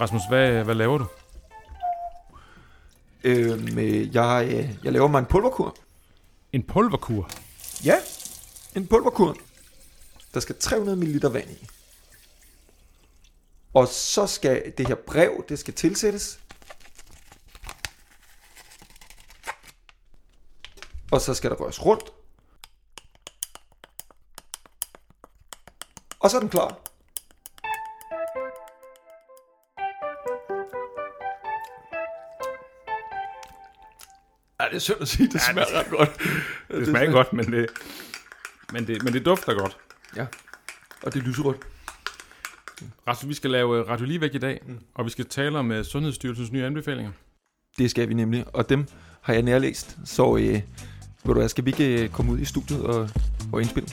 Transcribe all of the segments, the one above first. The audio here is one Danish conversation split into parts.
Rasmus, hvad, hvad laver du? Øhm, øh, jeg, øh, jeg laver mig en pulverkur. En pulverkur? Ja, en pulverkur. Der skal 300 ml vand i. Og så skal det her brev, det skal tilsættes. Og så skal der røres rundt. Og så er den klar. Det er synd at sige, det smager ret godt. Det smager godt, men det, men, det, men det dufter godt. Ja, og det er lyserødt. Rasmus, vi skal lave Radio Lige væk i dag, mm. og vi skal tale om uh, Sundhedsstyrelsens nye anbefalinger. Det skal vi nemlig, og dem har jeg nærlæst. Så øh, ved du hvad, skal vi ikke øh, komme ud i studiet og, og indspille?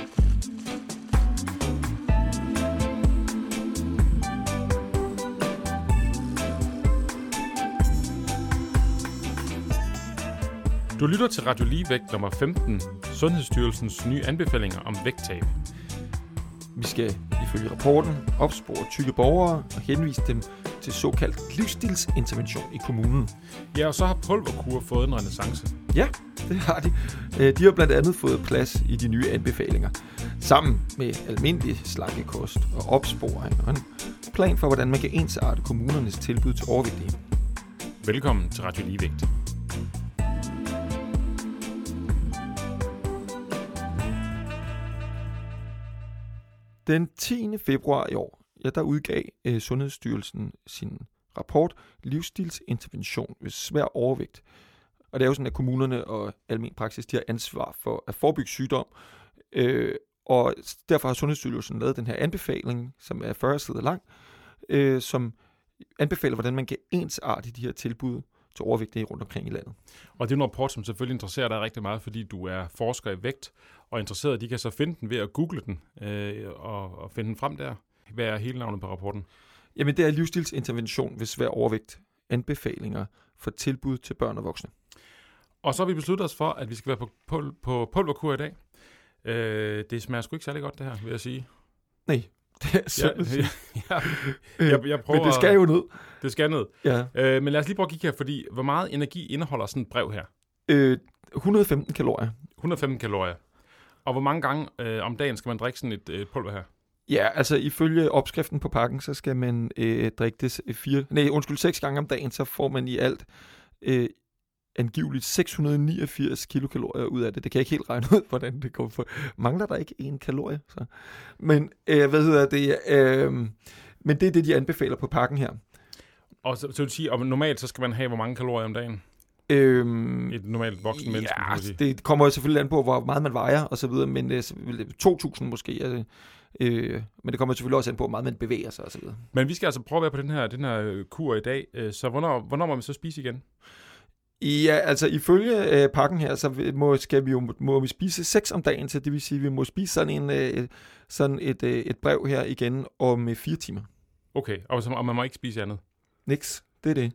Du lytter til Radio Ligevægt nummer 15, Sundhedsstyrelsens nye anbefalinger om vægttab. Vi skal ifølge rapporten opspore tykke borgere og henvise dem til såkaldt livsstilsintervention i kommunen. Ja, og så har pulverkur fået en renaissance. Ja, det har de. Øh, De har blandt andet fået plads i de nye anbefalinger, sammen med almindelig slankekost og opsporing og en plan for, hvordan man kan ensarte kommunernes tilbud til overvægtige. Velkommen til Radio Ligevægt. Den 10. februar i år, ja, der udgav øh, Sundhedsstyrelsen sin rapport Livsstilsintervention ved svær overvægt. Og det er jo sådan, at kommunerne og almen praksis, de har ansvar for at forebygge sygdom. Øh, og derfor har Sundhedsstyrelsen lavet den her anbefaling, som er 40 sider lang, øh, som anbefaler, hvordan man kan ensarte de her tilbud til overvægtige rundt omkring i landet. Og det er en rapport, som selvfølgelig interesserer dig rigtig meget, fordi du er forsker i vægt, og interesseret, de kan så finde den ved at google den øh, og, og finde den frem der. Hvad er hele navnet på rapporten? Jamen, det er livsstilsintervention ved svær overvægt. Anbefalinger for tilbud til børn og voksne. Og så har vi besluttet os for, at vi skal være på, pul- på pulverkur i dag. Øh, det smager sgu ikke særlig godt, det her, vil jeg sige. Nej, det er synd at sige. ja, jeg, jeg prøver, Men det skal jo ned. Det skal ned. Ja. Øh, men lad os lige prøve at kigge her, fordi hvor meget energi indeholder sådan et brev her? Øh, 115 kalorier. 115 kalorier. Og hvor mange gange øh, om dagen skal man drikke sådan et øh, pulver her? Ja, altså ifølge opskriften på pakken, så skal man øh, drikke det fire, nej, undskyld, seks gange om dagen, så får man i alt øh, angiveligt 689 kilokalorier ud af det. Det kan jeg ikke helt regne ud, hvordan det kommer for. Mangler der ikke en kalorie? Så. Men øh, hvad hedder det? Øh, men det er det, de anbefaler på pakken her. Og så, så vil sige, og normalt så skal man have hvor mange kalorier om dagen? Øhm, Et normalt voksen menneske, ja, sige. det kommer jo selvfølgelig an på, hvor meget man vejer og så videre, men øh, så vil- 2.000 måske. Altså, øh, men det kommer selvfølgelig også an på, hvor meget man bevæger sig og så videre. Men vi skal altså prøve at være på den her, den her øh, kur i dag. Øh, Så hvornår, hvornår må man så spise igen? Ja, altså ifølge øh, pakken her, så må, skal vi jo må vi spise seks om dagen, så det vil sige, at vi må spise sådan, en, øh, sådan et, øh, et brev her igen om øh, fire timer. Okay, og, så, og man må ikke spise andet. Niks, det er det.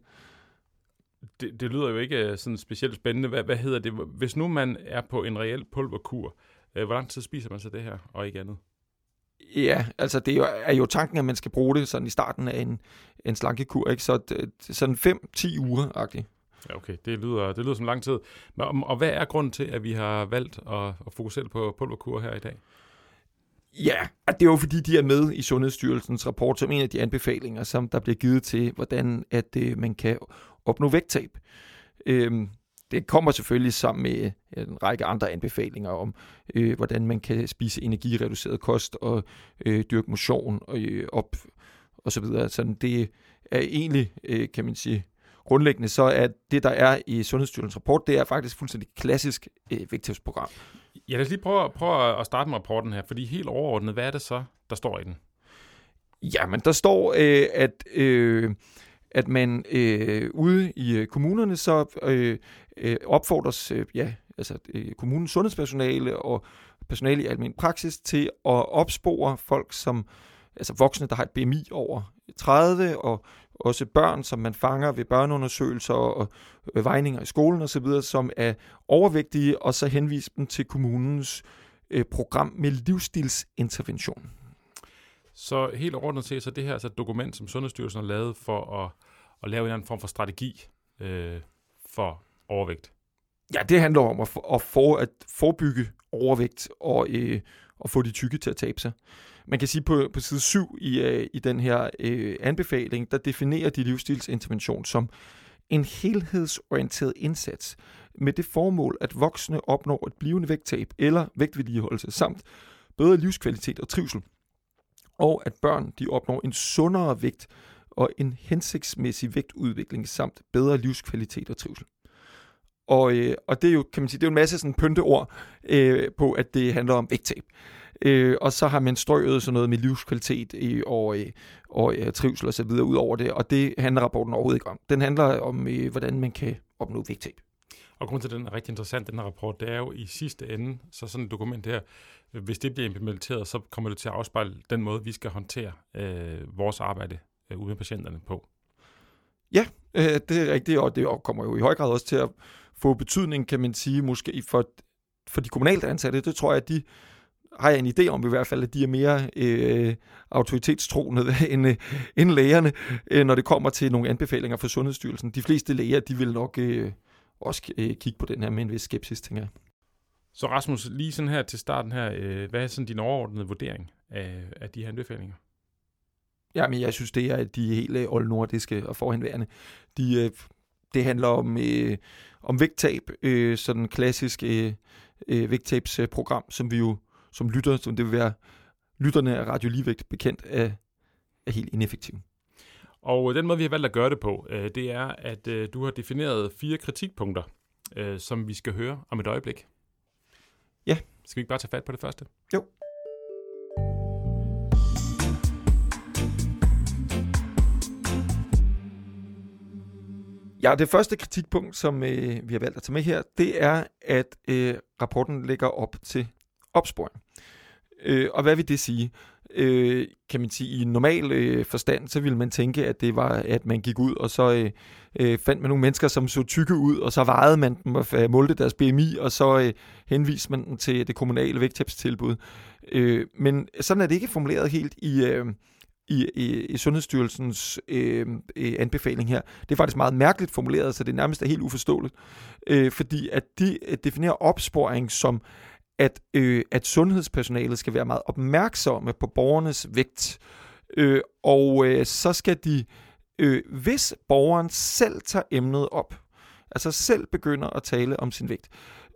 Det, det lyder jo ikke øh, sådan specielt spændende. Hvad, hvad hedder det? Hvis nu man er på en reel pulverkur, øh, hvor lang tid spiser man så det her, og ikke andet? Ja, altså det er jo, er jo tanken, at man skal bruge det sådan i starten af en, en slankekur, ikke? Så det, sådan 5-10 uger-agtigt. Ja, okay. Det lyder, det lyder som lang tid. Men, og, og hvad er grunden til, at vi har valgt at, at fokusere på pulverkur her i dag? Ja, at det er jo fordi, de er med i Sundhedsstyrelsens rapport som en af de anbefalinger, som der bliver givet til, hvordan at øh, man kan opnå vægttab. Øhm, det kommer selvfølgelig sammen med en række andre anbefalinger om, øh, hvordan man kan spise energireduceret kost og øh, dyrke motion og, øh, op og så videre. Så det er egentlig, øh, kan man sige, grundlæggende så er det, der er i Sundhedsstyrelsens rapport, det er faktisk fuldstændig klassisk øh, vægttabsprogram. Ja, lad os lige prøve, prøve at starte med rapporten her, fordi helt overordnet, hvad er det så, der står i den? Ja, men der står, øh, at, øh, at man øh, ude i øh, kommunerne så øh, øh, opfordres øh, ja, altså, øh, kommunens sundhedspersonale og personale i almen praksis til at opspore folk, som altså voksne, der har et BMI over 30, og også børn, som man fanger ved børneundersøgelser og øh, vejninger i skolen osv., som er overvægtige, og så henvise dem til kommunens øh, program med livsstilsintervention. Så helt ordentligt set, så det her er altså et dokument, som Sundhedsstyrelsen har lavet for at, at lave en anden form for strategi øh, for overvægt. Ja, det handler om at, for, at, for, at forebygge overvægt og, øh, og få de tykke til at tabe sig. Man kan sige på, på side 7 i, øh, i den her øh, anbefaling, der definerer de livsstilsintervention som en helhedsorienteret indsats med det formål, at voksne opnår et blivende vægttab eller vægtvedligeholdelse samt bedre livskvalitet og trivsel, og at børn de opnår en sundere vægt og en hensigtsmæssig vægtudvikling samt bedre livskvalitet og trivsel. Og, øh, og det er jo, kan man sige, det er jo en masse sådan pynteord øh, på, at det handler om vægttab. Øh, og så har man strøget sådan noget med livskvalitet øh, og, øh, og øh, trivsel og så videre ud over det, og det handler rapporten overhovedet ikke om. Den handler om, øh, hvordan man kan opnå vægttab. Og grund til, at den er rigtig interessant, den her rapport, det er jo i sidste ende, så sådan et dokument her, hvis det bliver implementeret, så kommer det til at afspejle den måde, vi skal håndtere øh, vores arbejde øh, ude med patienterne på. Ja, øh, det er rigtigt, og det kommer jo i høj grad også til at få betydning, kan man sige, måske for, for de kommunalt ansatte. Det tror jeg, at de har jeg en idé om i hvert fald, at de er mere øh, autoritetstroende end, øh, end lægerne, øh, når det kommer til nogle anbefalinger fra Sundhedsstyrelsen. De fleste læger, de vil nok øh, også øh, kigge på den her med en vis skepsis, tænker jeg. Så Rasmus, lige sådan her til starten her, øh, hvad er sådan din overordnede vurdering af, af de her anbefalinger? Jamen, jeg synes, det er de hele oldnordiske og forhenværende. De, øh, det handler om, øh, om vægttab, øh, sådan en klassisk øh, øh, vægttabsprogram, som vi jo som lytter, som det vil være lytterne af Radio Ligevægt bekendt, er, er helt ineffektiv. Og den måde, vi har valgt at gøre det på, øh, det er, at øh, du har defineret fire kritikpunkter, øh, som vi skal høre om et øjeblik. Ja. Skal vi ikke bare tage fat på det første? Jo. Ja, det første kritikpunkt, som øh, vi har valgt at tage med her, det er, at øh, rapporten lægger op til opsporing. Øh, og hvad vil det sige? Øh, kan man sige, i normal øh, forstand, så ville man tænke, at det var, at man gik ud, og så øh, øh, fandt man nogle mennesker, som så tykke ud, og så vejede man dem og øh, målte deres BMI, og så øh, henviste man dem til det kommunale vægttabstilbud. Øh, men sådan er det ikke formuleret helt i, øh, i, i, i Sundhedsstyrelsens øh, øh, anbefaling her. Det er faktisk meget mærkeligt formuleret, så det nærmest er helt uforståeligt, øh, fordi at de øh, definerer opsporing som at, øh, at sundhedspersonalet skal være meget opmærksomme på borgernes vægt. Øh, og øh, så skal de, øh, hvis borgeren selv tager emnet op, altså selv begynder at tale om sin vægt,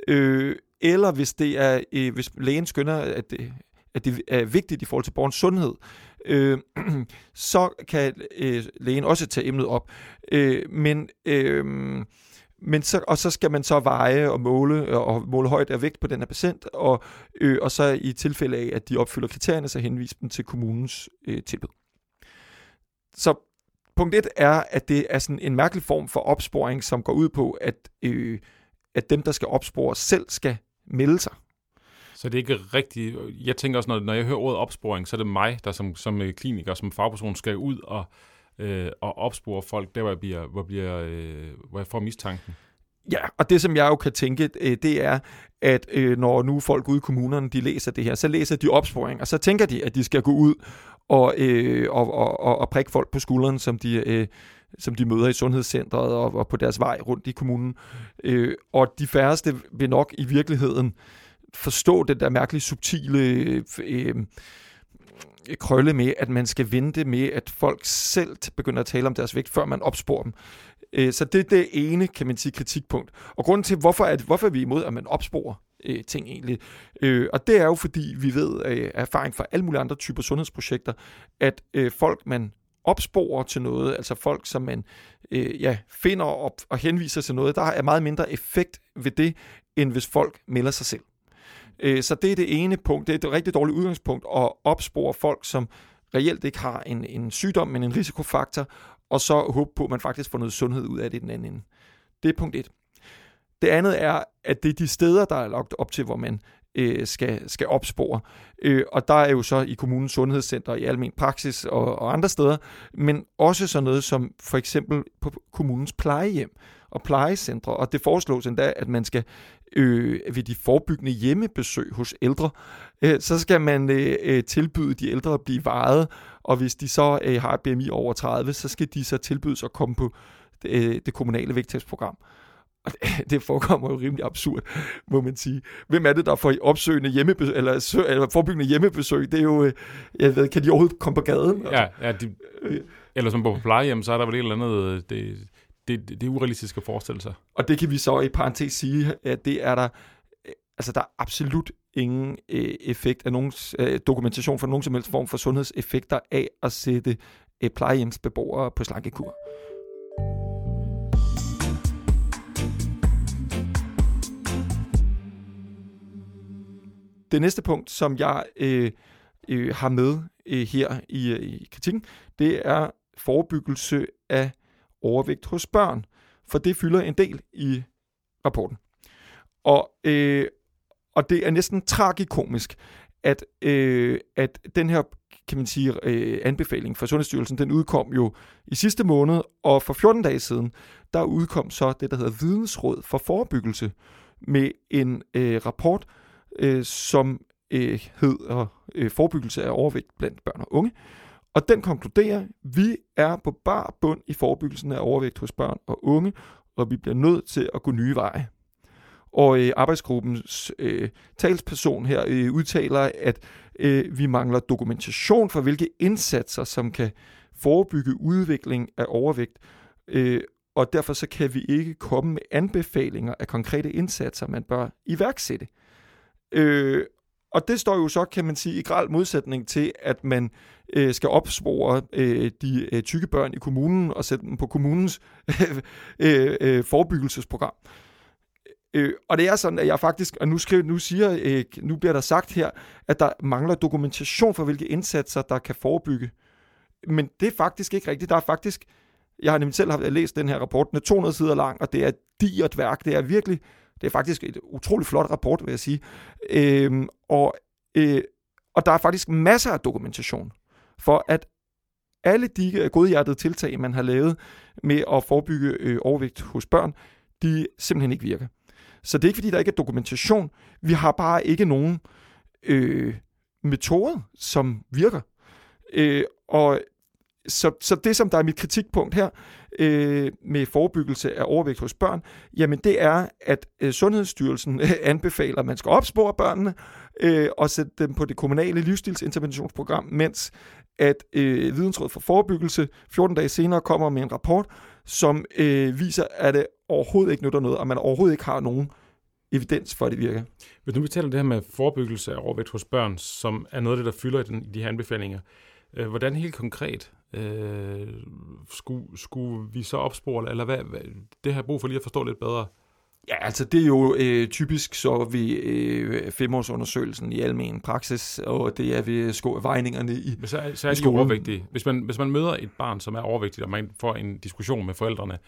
øh, eller hvis det er, øh, hvis lægen skønner, at det, at det er vigtigt i forhold til borgens sundhed, øh, så kan øh, lægen også tage emnet op. Øh, men øh, men så, og så skal man så veje og måle øh, og måle højt og vægt på den her patient, og, øh, og så i tilfælde af, at de opfylder kriterierne, så henvise dem til kommunens øh, tilbud. Så punkt 1 er, at det er sådan en mærkelig form for opsporing, som går ud på, at, øh, at dem, der skal opspore, selv skal melde sig. Så det er ikke rigtigt. Jeg tænker også, når, når jeg hører ordet opsporing, så er det mig, der som, som øh, kliniker, som fagperson, skal ud og øh, og opspore folk, der hvor jeg, bliver, hvor, bliver, øh, hvor jeg får mistanken. Ja, og det som jeg jo kan tænke, øh, det er, at øh, når nu folk ude i kommunerne, de læser det her, så læser de opsporing, og så tænker de, at de skal gå ud og, øh, og, og, og, prikke folk på skulderen, som de, øh, som de møder i sundhedscentret og, og på deres vej rundt i kommunen. Øh, og de færreste vil nok i virkeligheden forstå det der mærkeligt subtile øh, krølle med, at man skal vente med, at folk selv begynder at tale om deres vægt, før man opsporer dem. Øh, så det er det ene, kan man sige, kritikpunkt. Og grunden til, hvorfor er, det, hvorfor er vi imod, at man opsporer øh, ting egentlig. Øh, og det er jo fordi, vi ved af erfaring fra alle mulige andre typer sundhedsprojekter, at øh, folk, man opsporer til noget, altså folk, som man øh, ja, finder op og henviser til noget, der er meget mindre effekt ved det, end hvis folk melder sig selv. Øh, så det er det ene punkt. Det er et rigtig dårligt udgangspunkt at opspore folk, som reelt ikke har en, en sygdom, men en risikofaktor, og så håbe på, at man faktisk får noget sundhed ud af det i den anden ende. Det er punkt et. Det andet er, at det er de steder, der er lagt op til, hvor man øh, skal, skal opspore. Øh, og der er jo så i kommunens sundhedscenter, i almen praksis og, og andre steder, men også sådan noget som for eksempel på kommunens plejehjem og plejecentre, og det foreslås endda, at man skal øh, ved de forebyggende hjemmebesøg hos ældre, øh, så skal man øh, øh tilbyde de ældre at blive vejet, og hvis de så øh, har BMI over 30, så skal de så tilbydes at komme på det, øh, det kommunale vægttabsprogram. Og det forekommer jo rimelig absurd, må man sige. Hvem er det, der får opsøgende hjemmebesøg, eller, eller forebyggende hjemmebesøg? Det er jo, øh, jeg ved, kan de overhovedet komme på gaden? Ja, ja de, eller som på plejehjem, så er der vel et eller andet, det, det, det er urealistisk at forestille sig. Og det kan vi så i parentes sige, at det er der, øh, altså der er absolut ingen øh, effekt af nogen, øh, dokumentation for nogen som helst form for sundhedseffekter af at sætte øh, plejehjemsbeboere på slankekur. Det næste punkt, som jeg øh, øh, har med øh, her i, øh, i kritikken, det er forebyggelse af overvægt hos børn, for det fylder en del i rapporten. Og, øh, og det er næsten tragikomisk, at, øh, at den her kan man sige, øh, anbefaling fra Sundhedsstyrelsen, den udkom jo i sidste måned, og for 14 dage siden, der udkom så det, der hedder Vidensråd for Forebyggelse, med en øh, rapport, øh, som øh, hedder øh, Forebyggelse af overvægt blandt børn og unge, og den konkluderer, at vi er på bar bund i forebyggelsen af overvægt hos børn og unge, og vi bliver nødt til at gå nye veje. Og øh, arbejdsgruppens øh, talsperson her øh, udtaler, at øh, vi mangler dokumentation for, hvilke indsatser, som kan forebygge udvikling af overvægt, øh, og derfor så kan vi ikke komme med anbefalinger af konkrete indsatser, man bør iværksætte. Øh, og det står jo så, kan man sige, i grad modsætning til, at man øh, Øh, skal opspore øh, de øh, tykke børn i kommunen og sætte dem på kommunens øh, øh, forebyggelsesprogram. Øh, og det er sådan, at jeg faktisk, og nu, skriver, nu, siger, øh, nu bliver der sagt her, at der mangler dokumentation for, hvilke indsatser, der kan forebygge. Men det er faktisk ikke rigtigt. Der er faktisk, jeg har nemlig selv haft læst den her rapport, den er 200 sider lang, og det er digert værk. Det er virkelig, det er faktisk et utroligt flot rapport, vil jeg sige. Øh, og, øh, og der er faktisk masser af dokumentation for, at alle de øh, godhjertede tiltag, man har lavet med at forebygge øh, overvægt hos børn, de simpelthen ikke virker. Så det er ikke fordi, der ikke er dokumentation. Vi har bare ikke nogen øh, metode, som virker. Øh, og så, så det, som der er mit kritikpunkt her øh, med forebyggelse af overvægt hos børn, jamen det er, at øh, Sundhedsstyrelsen øh, anbefaler, at man skal opspore børnene øh, og sætte dem på det kommunale livsstilsinterventionsprogram, mens at øh, Vidensråd for Forebyggelse 14 dage senere kommer med en rapport, som øh, viser, at det overhovedet ikke nytter noget, og man overhovedet ikke har nogen evidens for, at det virker. Hvis nu vi taler det her med forebyggelse af overvægt hos børn, som er noget af det, der fylder i, den, i de her anbefalinger, øh, hvordan helt konkret øh, skulle, skulle vi så opspore, eller hvad, hvad, det har jeg brug for lige at forstå lidt bedre. Ja, altså det er jo øh, typisk så ved øh, femårsundersøgelsen i almen praksis, og det er ved sko- vejningerne i Men så, så er de overvægtige. Hvis man, hvis man møder et barn, som er overvægtigt, og man får en diskussion med forældrene,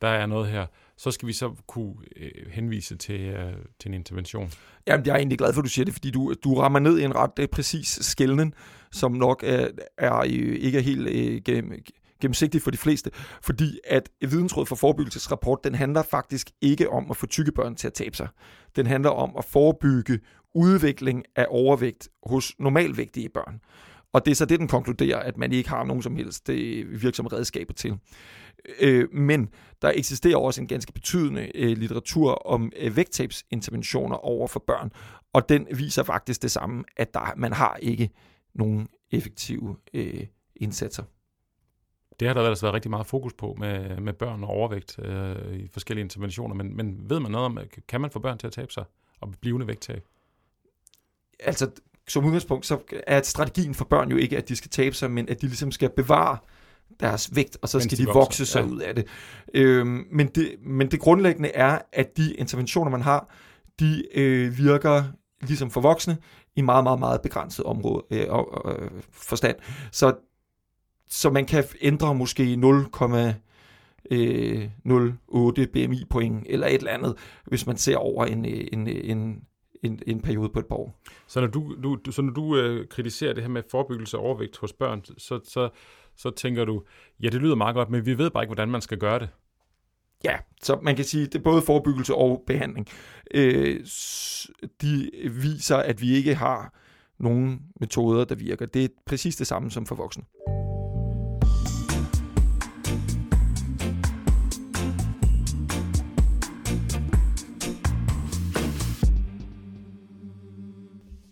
der er noget her, så skal vi så kunne øh, henvise til, øh, til en intervention. Jamen, jeg er egentlig glad for, at du siger det, fordi du, du rammer ned i en ret øh, præcis skældning, som nok er, er øh, ikke er helt øh, gennem, gennemsigtig for de fleste, fordi at Vidensråd for Forebyggelsesrapport, den handler faktisk ikke om at få tykke børn til at tabe sig. Den handler om at forebygge udvikling af overvægt hos normalvægtige børn. Og det er så det, den konkluderer, at man ikke har nogen som helst det virksomme redskaber til. Øh, men der eksisterer også en ganske betydende øh, litteratur om øh, vægttabsinterventioner over for børn, og den viser faktisk det samme, at der, man har ikke nogen effektive øh, indsatser. Det har der ellers været rigtig meget fokus på med, med børn og overvægt øh, i forskellige interventioner, men, men ved man noget om, kan man få børn til at tabe sig og blivende vægttab? Altså, som udgangspunkt, så er strategien for børn jo ikke, at de skal tabe sig, men at de ligesom skal bevare deres vægt, og så skal de, de vokse, sig ja. ud af det. Øhm, men det. Men det grundlæggende er, at de interventioner, man har, de øh, virker ligesom for voksne i meget, meget, meget begrænset område øh, og, øh, forstand. Så, så man kan ændre måske 0,08 øh, BMI point eller et eller andet, hvis man ser over en, en, en, en, en periode på et par år. Så når du, du, så når du øh, kritiserer det her med forebyggelse af overvægt hos børn, så, så, så tænker du, ja, det lyder meget godt, men vi ved bare ikke, hvordan man skal gøre det. Ja, så man kan sige, det er både forebyggelse og behandling. Øh, de viser, at vi ikke har nogen metoder, der virker. Det er præcis det samme som for voksne.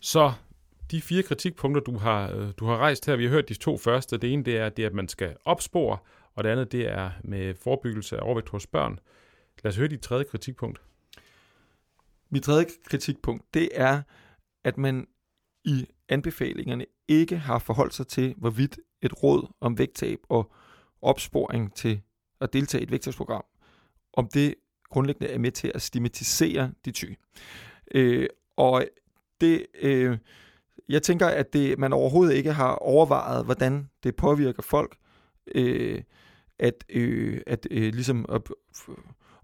Så de fire kritikpunkter, du har, øh, du har rejst her, vi har hørt de to første. Det ene det er, det at man skal opspore, og det andet det er med forebyggelse af overvægt hos børn. Lad os høre dit tredje kritikpunkt. Mit tredje kritikpunkt, det er, at man i anbefalingerne ikke har forholdt sig til, hvorvidt et råd om vægttab og opsporing til at deltage i et vægttabsprogram, om det grundlæggende er med til at stigmatisere de tyge. Øh, og det, øh, jeg tænker, at det, man overhovedet ikke har overvejet, hvordan det påvirker folk, øh, at, øh, at øh, ligesom at,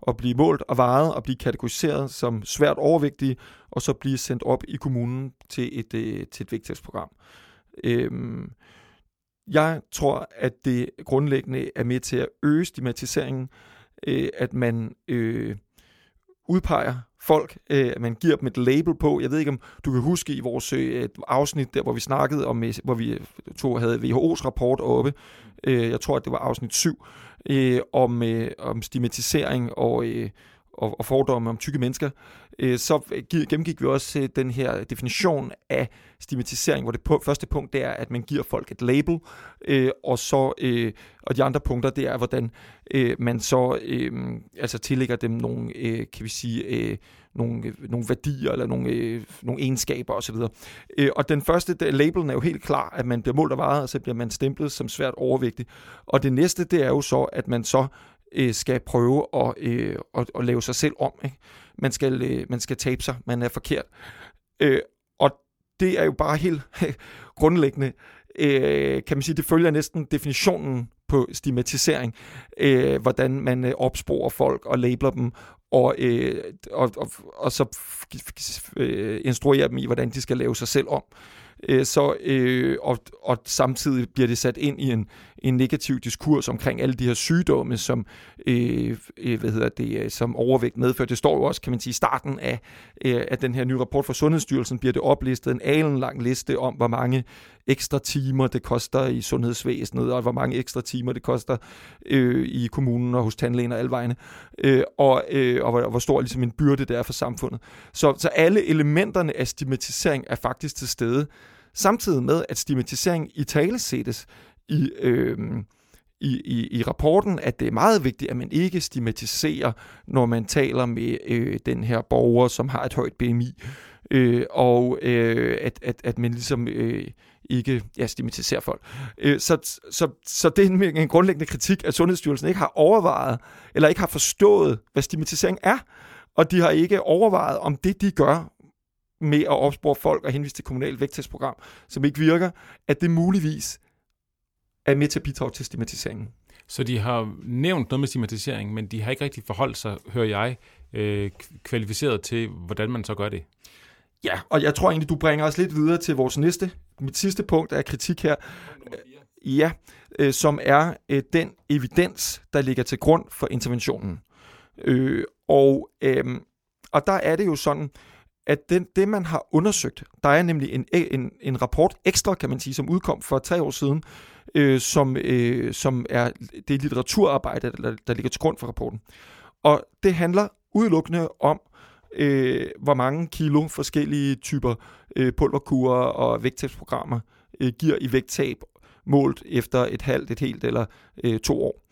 at blive målt og varet og blive kategoriseret som svært overvægtige, og så blive sendt op i kommunen til et, øh, til et vægttabsprogram. Øh, jeg tror, at det grundlæggende er med til at øge stigmatiseringen, øh, at man øh, udpeger folk, øh, man giver dem et label på. Jeg ved ikke, om du kan huske i vores øh, afsnit, der hvor vi snakkede om, øh, hvor vi øh, to havde WHO's rapport oppe, øh, jeg tror, at det var afsnit 7, øh, om, øh, om stigmatisering og, øh, og, og fordomme om tykke mennesker, øh, så gennemgik vi også øh, den her definition af stigmatisering, hvor det på, første punkt det er, at man giver folk et label, øh, og så øh, og de andre punkter det er, hvordan øh, man så øh, altså tillægger dem nogle, øh, kan vi sige, øh, nogle, øh, nogle værdier eller nogle, øh, nogle egenskaber osv. Øh, og den første, der, labelen er jo helt klar, at man bliver målt og varet, og så bliver man stemplet som svært overvægtig. Og det næste, det er jo så, at man så øh, skal prøve at, øh, at, at lave sig selv om. Ikke? Man, skal, øh, man skal tabe sig, man er forkert. Øh, og det er jo bare helt grundlæggende, øh, kan man sige, det følger næsten definitionen på stigmatisering, øh, hvordan man øh, opsporer folk og labeler dem, og, øh, og, og, og så øh, instruerer dem i, hvordan de skal lave sig selv om. Øh, Øh, så, øh, og, og samtidig bliver det sat ind i en, en negativ diskurs omkring alle de her sygdomme, som, øh, øh hvad hedder det, øh, som overvægt medfører. Det står jo også, kan man sige, i starten af, øh, af den her nye rapport fra Sundhedsstyrelsen, bliver det oplistet en alen lang liste om, hvor mange ekstra timer det koster i sundhedsvæsenet, og hvor mange ekstra timer det koster øh, i kommunen og hos tandlægen og alvejene, øh, og, øh, og, hvor, og hvor stor ligesom en byrde det er for samfundet. Så, så alle elementerne af stigmatisering er faktisk til stede, samtidig med, at stigmatisering i tale sættes i, øh, i, i, i rapporten, at det er meget vigtigt, at man ikke stigmatiserer, når man taler med øh, den her borger, som har et højt BMI, øh, og øh, at, at, at man ligesom øh, ikke ja, stigmatiserer folk. Øh, så, så, så det er en, en grundlæggende kritik, at Sundhedsstyrelsen ikke har overvejet, eller ikke har forstået, hvad stigmatisering er, og de har ikke overvejet, om det, de gør med at opspore folk og henvise til kommunalt vægttestprogram, som ikke virker, at det muligvis er med til at bidrage til stigmatiseringen. Så de har nævnt noget med stigmatisering, men de har ikke rigtig forholdt sig, hører jeg, øh, kvalificeret til, hvordan man så gør det. Ja, og jeg tror egentlig, du bringer os lidt videre til vores næste, mit sidste punkt af kritik her. Ja, øh, som er øh, den evidens, der ligger til grund for interventionen. Øh, og, øh, og der er det jo sådan, at den, det, man har undersøgt, der er nemlig en, en, en rapport ekstra, kan man sige, som udkom for tre år siden, øh, som, øh, som er det litteraturarbejde, der, der ligger til grund for rapporten. Og det handler udelukkende om, øh, hvor mange kilo forskellige typer øh, pulverkurer og vægttabsprogrammer øh, giver i vægttab målt efter et halvt, et helt eller øh, to år.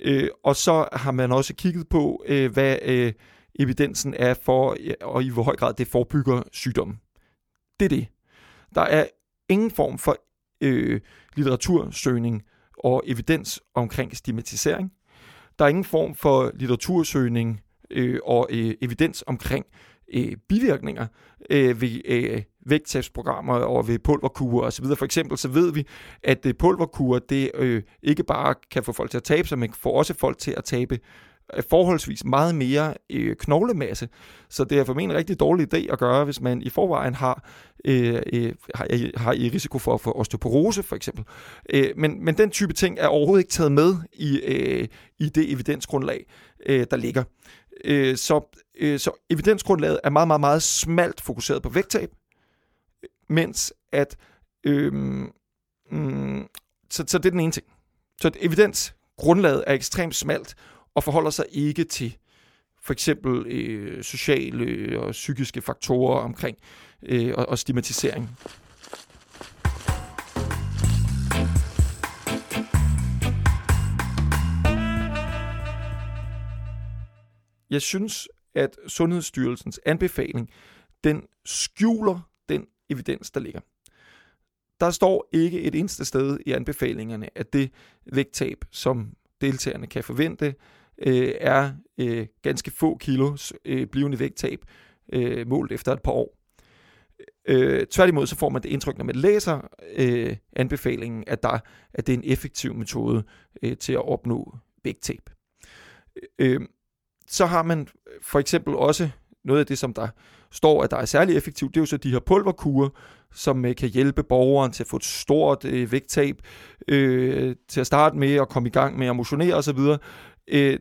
Øh, og så har man også kigget på, øh, hvad øh, evidensen er for, og i hvor høj grad det forebygger sygdommen. Det er det. Der er ingen form for øh, litteratursøgning og evidens omkring stigmatisering. Der er ingen form for litteratursøgning øh, og øh, evidens omkring øh, bivirkninger øh, ved øh, vægttabsprogrammer og ved pulverkurer osv. For eksempel så ved vi, at øh, pulverkurer det øh, ikke bare kan få folk til at tabe sig, men får også folk til at tabe forholdsvis meget mere øh, knoglemasse, så det er for mig en rigtig dårlig idé at gøre, hvis man i forvejen har, øh, øh, har, øh, har i risiko for at få osteoporose for eksempel. Øh, men, men den type ting er overhovedet ikke taget med i, øh, i det evidensgrundlag, øh, der ligger. Øh, så, øh, så evidensgrundlaget er meget, meget, meget smalt fokuseret på vægttab, mens at øh, mm, så, så det er den ene ting. Så evidensgrundlaget er ekstremt smalt og forholder sig ikke til for eksempel øh, sociale og psykiske faktorer omkring øh, og, og stigmatisering. Jeg synes, at Sundhedsstyrelsens anbefaling, den skjuler den evidens, der ligger. Der står ikke et eneste sted i anbefalingerne, at det vægttab, som deltagerne kan forvente, øh, er øh, ganske få kilos øh, blivende vægttab øh, målt efter et par år. Øh, tværtimod så får man det indtryk, når man læser øh, anbefalingen, at, der, at det er en effektiv metode øh, til at opnå vægttab. Øh, øh, så har man for eksempel også noget af det, som der står, at der er særlig effektivt, det er jo så de her pulverkurer, som øh, kan hjælpe borgeren til at få et stort øh, vægttab, øh, til at starte med at komme i gang med at motionere osv. Øh,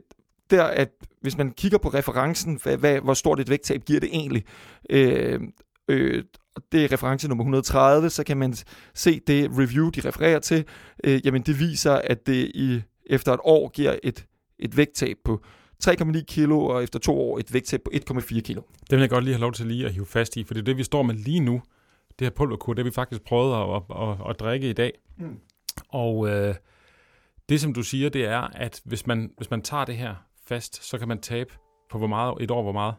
der, at hvis man kigger på referencen, hvad, hvad, hvor stort et vægttab giver det egentlig, øh, øh, det er reference nummer 130, så kan man se det review, de refererer til, øh, jamen det viser, at det i, efter et år giver et, et vægttab på 3,9 kilo, og efter to år et vægttab på 1,4 kilo. Det vil jeg godt lige have lov til lige at hive fast i, for det er det, vi står med lige nu. Det her pulverkur, det har vi faktisk prøvet at, at, at, at drikke i dag. Mm. Og øh, det, som du siger, det er, at hvis man, hvis man tager det her fast, så kan man tabe på hvor meget, et år hvor meget?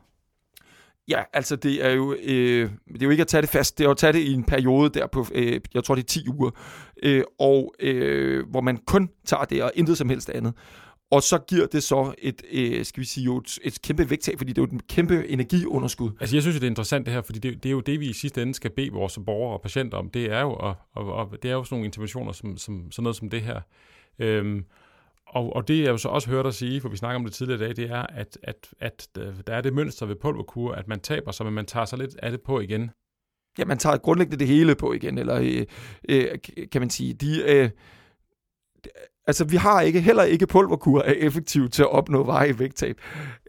Ja, altså det er jo øh, det er jo ikke at tage det fast, det er at tage det i en periode der på, øh, jeg tror det er 10 uger, øh, og øh, hvor man kun tager det og intet som helst andet. Og så giver det så et, øh, skal vi sige, jo et, et kæmpe vægttab, fordi det er jo et kæmpe energiunderskud. Altså jeg synes, det er interessant det her, fordi det, det er jo det, vi i sidste ende skal bede vores borgere og patienter om. Det er jo, og, og, og det er jo sådan nogle interventioner, som, som, sådan noget som det her. Øhm, og, og det jeg jo så også hørt dig sige, for vi snakker om det tidligere i dag, det er, at, at, at øh, der er det mønster ved pulverkur, at man taber sig, men man tager sig lidt af det på igen. Ja, man tager grundlæggende det hele på igen, eller øh, øh, kan man sige. De, øh, altså, vi har ikke heller ikke pulverkur er effektivt til at opnå veje vægttab.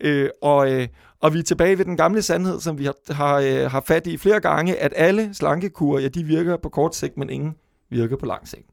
Øh, og, øh, og vi er tilbage ved den gamle sandhed, som vi har, har, øh, har fat i flere gange, at alle slankekurer, ja, de virker på kort sigt, men ingen virker på lang sigt.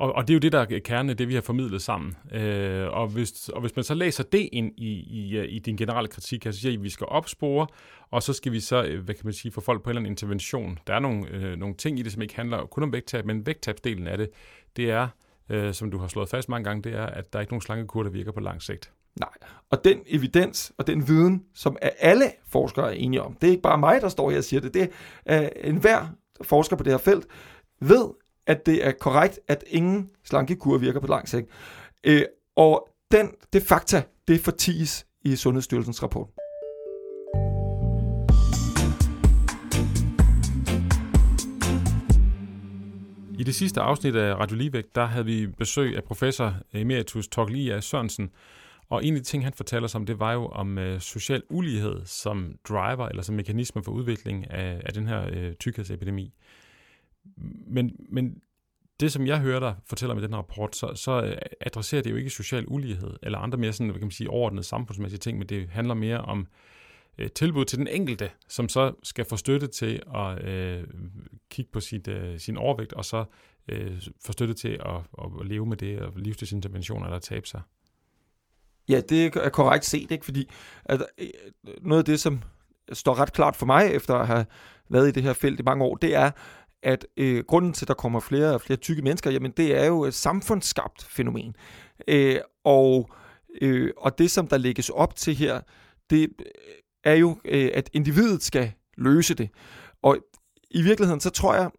Og, og det er jo det, der er kernen det, vi har formidlet sammen. Øh, og, hvis, og hvis man så læser det ind i, i, i din generelle kritik, altså siger, at vi skal opspore, og så skal vi så, øh, hvad kan man sige, få folk på en eller anden intervention. Der er nogle, øh, nogle ting i det, som ikke handler kun om vægttab, men vægttabsdelen af det, det er, øh, som du har slået fast mange gange, det er, at der er ikke nogen slankekur, der virker på lang sigt. Nej, og den evidens og den viden, som alle forskere er enige om, det er ikke bare mig, der står her og siger det, det er øh, enhver forsker på det her felt, ved, at det er korrekt, at ingen slankekur virker på lang sigt. Øh, og den, det fakta, det forties i Sundhedsstyrelsens rapport. I det sidste afsnit af Radio Ligevæk, der havde vi besøg af professor emeritus Torglia Sørensen, og en af de ting, han fortæller os om, det var jo om øh, social ulighed som driver, eller som mekanisme for udvikling af, af den her øh, tykkhedsepidemi. Men, men det, som jeg hører dig fortælle om i den rapport, så, så øh, adresserer det jo ikke social ulighed, eller andre mere sådan, hvad kan man sige, overordnede samfundsmæssige ting, men det handler mere om øh, tilbud til den enkelte, som så skal få støtte til at øh, kigge på sit, øh, sin overvægt, og så øh, få støtte til at, at leve med det, og livsstilsinterventioner eller tabe sig. Ja, det er korrekt set, ikke? fordi at øh, noget af det, som står ret klart for mig, efter at have været i det her felt i mange år, det er, at øh, grunden til, at der kommer flere og flere tykke mennesker, jamen det er jo et samfundsskabt fænomen. Øh, og, øh, og det, som der lægges op til her, det øh, er jo, øh, at individet skal løse det. Og i virkeligheden, så tror jeg,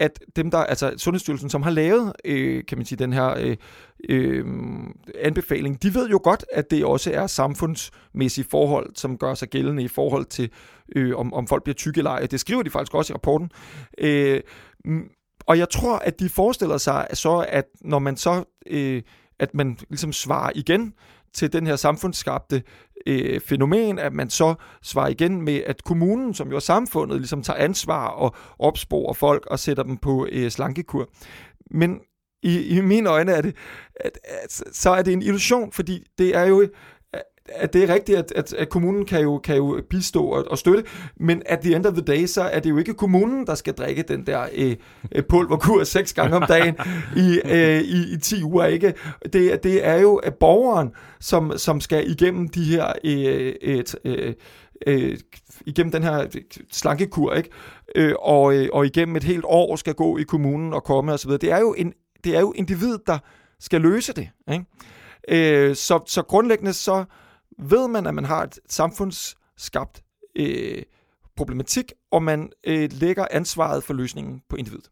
at dem der, altså Sundhedsstyrelsen, som har lavet, øh, kan man sige, den her øh, øh, anbefaling, de ved jo godt, at det også er samfundsmæssige forhold, som gør sig gældende i forhold til, øh, om, om folk bliver tykke eller ej. Det skriver de faktisk også i rapporten. Øh, mm, og jeg tror, at de forestiller sig så, at når man så, øh, at man ligesom svarer igen, til den her samfundsskabte øh, fænomen, at man så svarer igen med, at kommunen, som jo er samfundet, ligesom tager ansvar og opsporer folk og sætter dem på øh, slankekur. Men i, i mine øjne er det, at, at, så er det en illusion, fordi det er jo at det er rigtigt, at, at, at kommunen kan jo, kan jo bistå og, og støtte, men at the end of the day, så er det jo ikke kommunen, der skal drikke den der øh, øh pulverkur seks gange om dagen i, øh, i, i 10 uger, ikke? Det, det er jo at borgeren, som, som skal igennem de her øh, et, øh, øh, igennem den her slankekur, ikke? Øh, og, øh, og igennem et helt år skal gå i kommunen og komme osv. Det er jo en det er jo individet, der skal løse det. Ikke? Øh, så, så grundlæggende så ved man, at man har et samfundsskabt øh, problematik, og man øh, lægger ansvaret for løsningen på individet.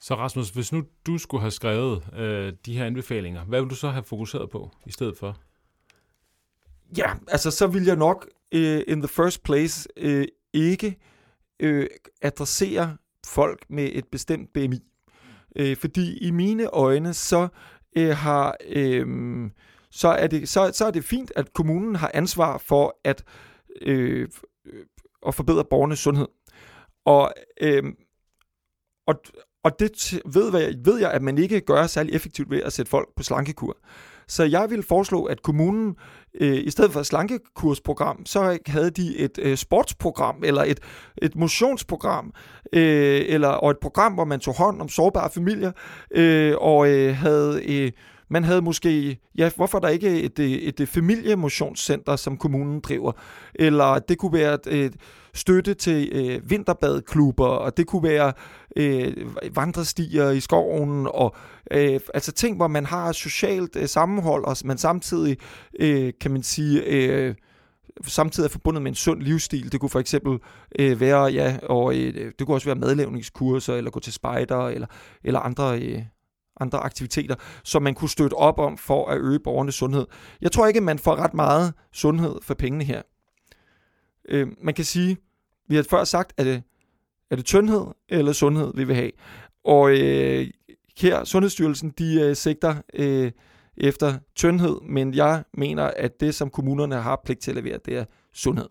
Så Rasmus, hvis nu du skulle have skrevet øh, de her anbefalinger, hvad vil du så have fokuseret på i stedet for? Ja, altså så vil jeg nok øh, in the first place øh, ikke øh, adressere folk med et bestemt BMI. Øh, fordi i mine øjne, så øh, har... Øh, så er, det, så, så er det fint, at kommunen har ansvar for at, øh, øh at forbedre borgernes sundhed. Og, øh, og, og det ved, jeg, ved jeg, at man ikke gør særlig effektivt ved at sætte folk på slankekur. Så jeg vil foreslå, at kommunen øh, i stedet for et slankekursprogram, så havde de et øh, sportsprogram eller et, et motionsprogram øh, eller og et program, hvor man tog hånd om sårbare familier øh, og øh, havde øh, man havde måske, ja, hvorfor der ikke et, et, et familiemotionscenter, som kommunen driver? Eller det kunne være et, et støtte til øh, vinterbadklubber, og det kunne være øh, vandrestier i skoven, og øh, altså ting, hvor man har socialt øh, sammenhold, og man samtidig, øh, kan man sige, øh, samtidig er forbundet med en sund livsstil. Det kunne for eksempel øh, være, ja, og øh, det kunne også være madlavningskurser, eller gå til spejder, eller, eller andre øh, andre aktiviteter, som man kunne støtte op om for at øge borgernes sundhed. Jeg tror ikke, man får ret meget sundhed for pengene her. Øh, man kan sige, vi har før sagt, at det, er det tyndhed eller sundhed, vi vil have. Og øh, her, Sundhedsstyrelsen, de øh, sigter øh, efter tyndhed, men jeg mener, at det, som kommunerne har pligt til at levere, det er sundhed.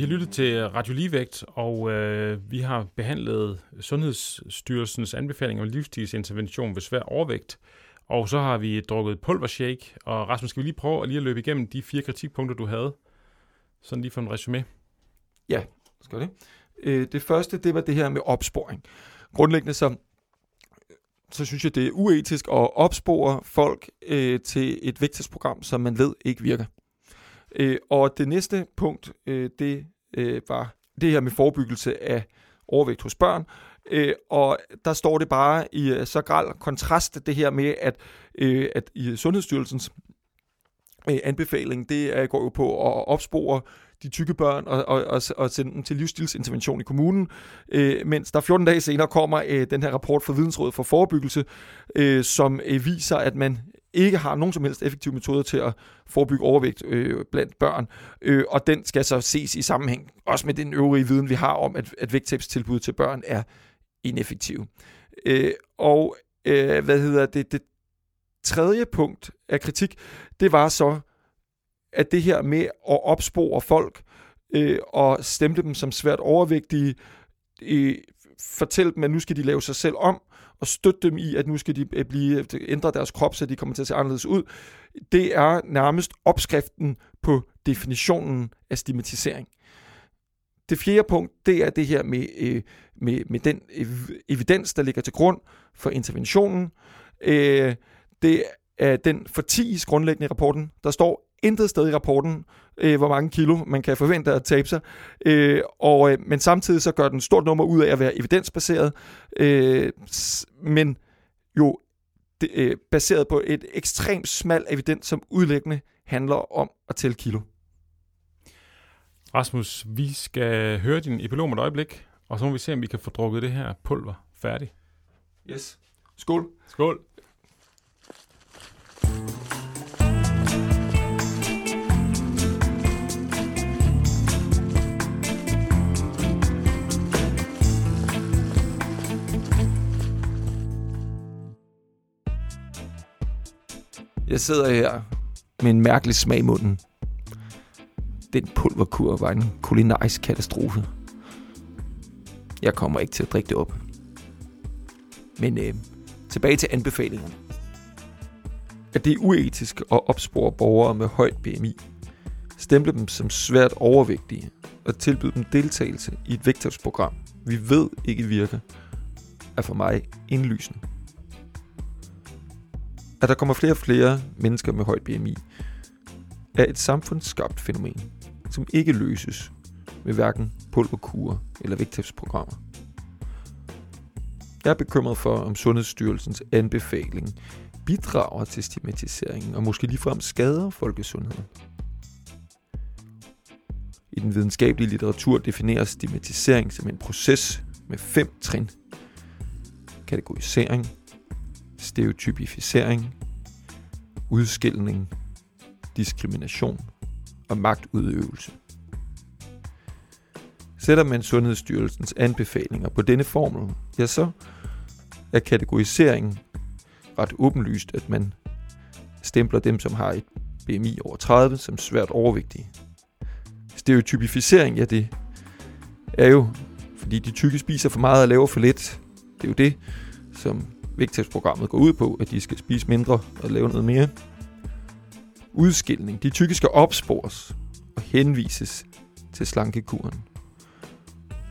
Vi har lyttet til Radio Ligevægt, og øh, vi har behandlet Sundhedsstyrelsens anbefaling om livsstilsintervention ved svær overvægt. Og så har vi drukket pulvershake. Og Rasmus, skal vi lige prøve at lige at løbe igennem de fire kritikpunkter, du havde? Sådan lige for en resume. Ja, skal det. Øh, det første, det var det her med opsporing. Grundlæggende så, så synes jeg, det er uetisk at opspore folk øh, til et vægtelsesprogram, som man ved ikke virker. Øh, og det næste punkt, øh, det øh, var det her med forebyggelse af overvægt hos børn. Øh, og der står det bare i øh, så græld kontrast, det her med, at, øh, at i Sundhedsstyrelsens øh, anbefaling, det er, går jo på at opspore de tykke børn og, og, og, og sende dem til livsstilsintervention i kommunen, øh, mens der 14 dage senere kommer øh, den her rapport fra Vidensrådet for Forebyggelse, øh, som øh, viser, at man ikke har nogen som helst effektive metoder til at forebygge overvægt øh, blandt børn. Øh, og den skal så ses i sammenhæng, også med den øvrige viden, vi har om, at, at vægttabstilbud til børn er ineffektive. Øh, og øh, hvad hedder det, det tredje punkt af kritik, det var så, at det her med at opspore folk øh, og stemple dem som svært overvægtige, øh, fortælle dem, at nu skal de lave sig selv om, og støtte dem i, at nu skal de øh, blive, ændre deres krop, så de kommer til at se anderledes ud, det er nærmest opskriften på definitionen af stigmatisering. Det fjerde punkt, det er det her med, øh, med, med den evidens, der ligger til grund for interventionen. Øh, det er den fortis grundlæggende i rapporten. Der står intet sted i rapporten, øh, hvor mange kilo man kan forvente at tabe sig. Øh, og, øh, men samtidig så gør den stort nummer ud af at være evidensbaseret, øh, men jo det, øh, baseret på et ekstremt smal evidens, som udlæggende handler om at tælle kilo. Rasmus, vi skal høre din epilog om et øjeblik, og så må vi se, om vi kan få drukket det her pulver færdigt. Yes. Skål. Skål. Jeg sidder her med en mærkelig smag i munden. Den pulverkur var en kulinarisk katastrofe. Jeg kommer ikke til at drikke det op. Men øh, tilbage til anbefalingerne. At det er uetisk at opspore borgere med højt BMI, stemple dem som svært overvægtige og tilbyde dem deltagelse i et vægttabsprogram, vi ved ikke virker, er for mig indlysende. At der kommer flere og flere mennesker med højt BMI, er et samfundsskabt fænomen, som ikke løses med hverken pulverkurer eller vægttabsprogrammer. Jeg er bekymret for, om Sundhedsstyrelsens anbefaling bidrager til stigmatiseringen og måske ligefrem skader folkesundheden. I den videnskabelige litteratur defineres stigmatisering som en proces med fem trin. Kategorisering, stereotypificering, udskilning, diskrimination og magtudøvelse. Sætter man Sundhedsstyrelsens anbefalinger på denne formel, ja så er kategoriseringen ret åbenlyst, at man stempler dem, som har et BMI over 30, som svært overvægtige. Stereotypificering, ja det er jo, fordi de tykke spiser for meget og laver for lidt. Det er jo det, som vægttabsprogrammet går ud på, at de skal spise mindre og lave noget mere. Udskilning. De tykke skal opspores og henvises til slankekuren.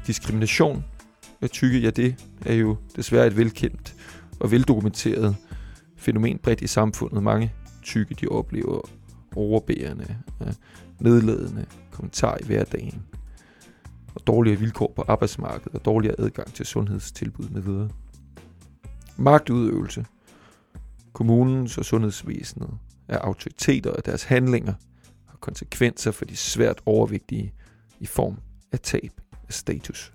Diskrimination af tykke, ja det er jo desværre et velkendt og veldokumenteret fænomen bredt i samfundet. Mange tykke, de oplever overbærende, nedladende kommentarer i hverdagen, og dårligere vilkår på arbejdsmarkedet, og dårligere adgang til sundhedstilbud med videre. Magtudøvelse. Kommunens og sundhedsvæsenet er autoriteter, og deres handlinger har konsekvenser for de svært overvægtige i form af tab af status.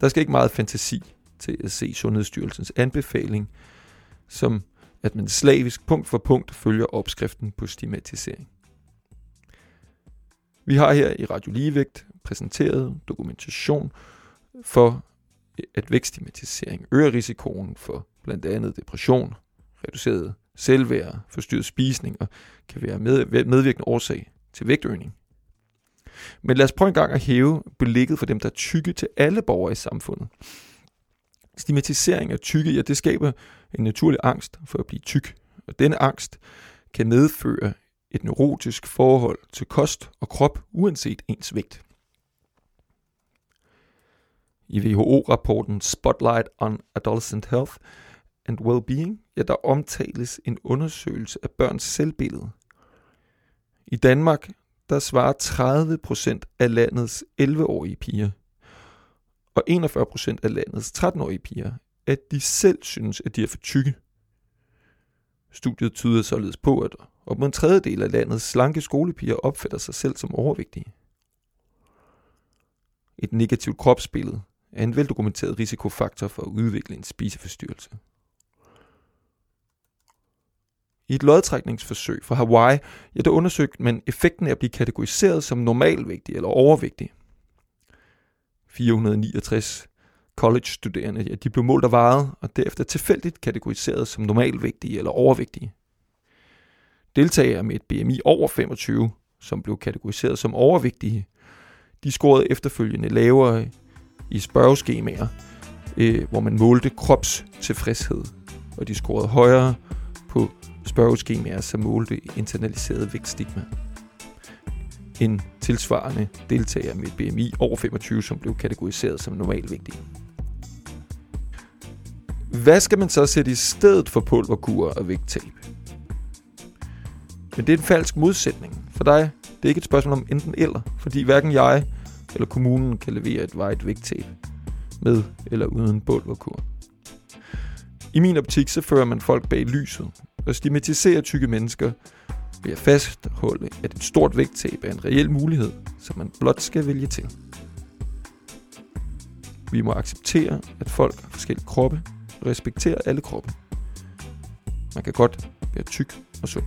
Der skal ikke meget fantasi til at se Sundhedsstyrelsens anbefaling, som at man slavisk punkt for punkt følger opskriften på stigmatisering. Vi har her i Radio Ligevægt præsenteret dokumentation for, at vækststigmatisering øger risikoen for blandt andet depression, reduceret selvværd, forstyrret spisning og kan være medvirkende årsag til vægtøgning. Men lad os prøve en gang at hæve belægget for dem, der er tykke til alle borgere i samfundet. Stigmatisering af tykke, ja, det skaber en naturlig angst for at blive tyk. Og denne angst kan medføre et neurotisk forhold til kost og krop, uanset ens vægt. I WHO-rapporten Spotlight on Adolescent Health and Well-Being, ja, der omtales en undersøgelse af børns selvbillede. I Danmark, der svarer 30 procent af landets 11-årige piger og 41 procent af landets 13-årige piger, at de selv synes, at de er for tykke. Studiet tyder således på, at op mod en tredjedel af landets slanke skolepiger opfatter sig selv som overvægtige. Et negativt kropsbillede er en veldokumenteret risikofaktor for at udvikle en spiseforstyrrelse. I et lodtrækningsforsøg fra Hawaii, ja, der undersøgte man effekten af at blive kategoriseret som normalvægtig eller overvægtig. 469 college-studerende, ja, de blev målt og vejet, og derefter tilfældigt kategoriseret som normalvægtige eller overvægtige. Deltagere med et BMI over 25, som blev kategoriseret som overvægtige, de scorede efterfølgende lavere i spørgeskemaer, øh, hvor man målte kropstilfredshed, og de scorede højere på spørgeskemaer, som målte internaliseret vægtstigma. En tilsvarende deltager med et BMI over 25, som blev kategoriseret som normalvægtig. Hvad skal man så sætte i stedet for pulverkur og vægttab? Men det er en falsk modsætning. For dig, det er ikke et spørgsmål om enten eller, fordi hverken jeg eller kommunen kan levere et vejt vægttab med eller uden bulverkur. I min optik, så fører man folk bag lyset og stigmatiserer tykke mennesker ved at fastholde, at et stort vægttab er en reel mulighed, som man blot skal vælge til. Vi må acceptere, at folk har forskellige kroppe, og respektere alle kroppe. Man kan godt være tyk og sund.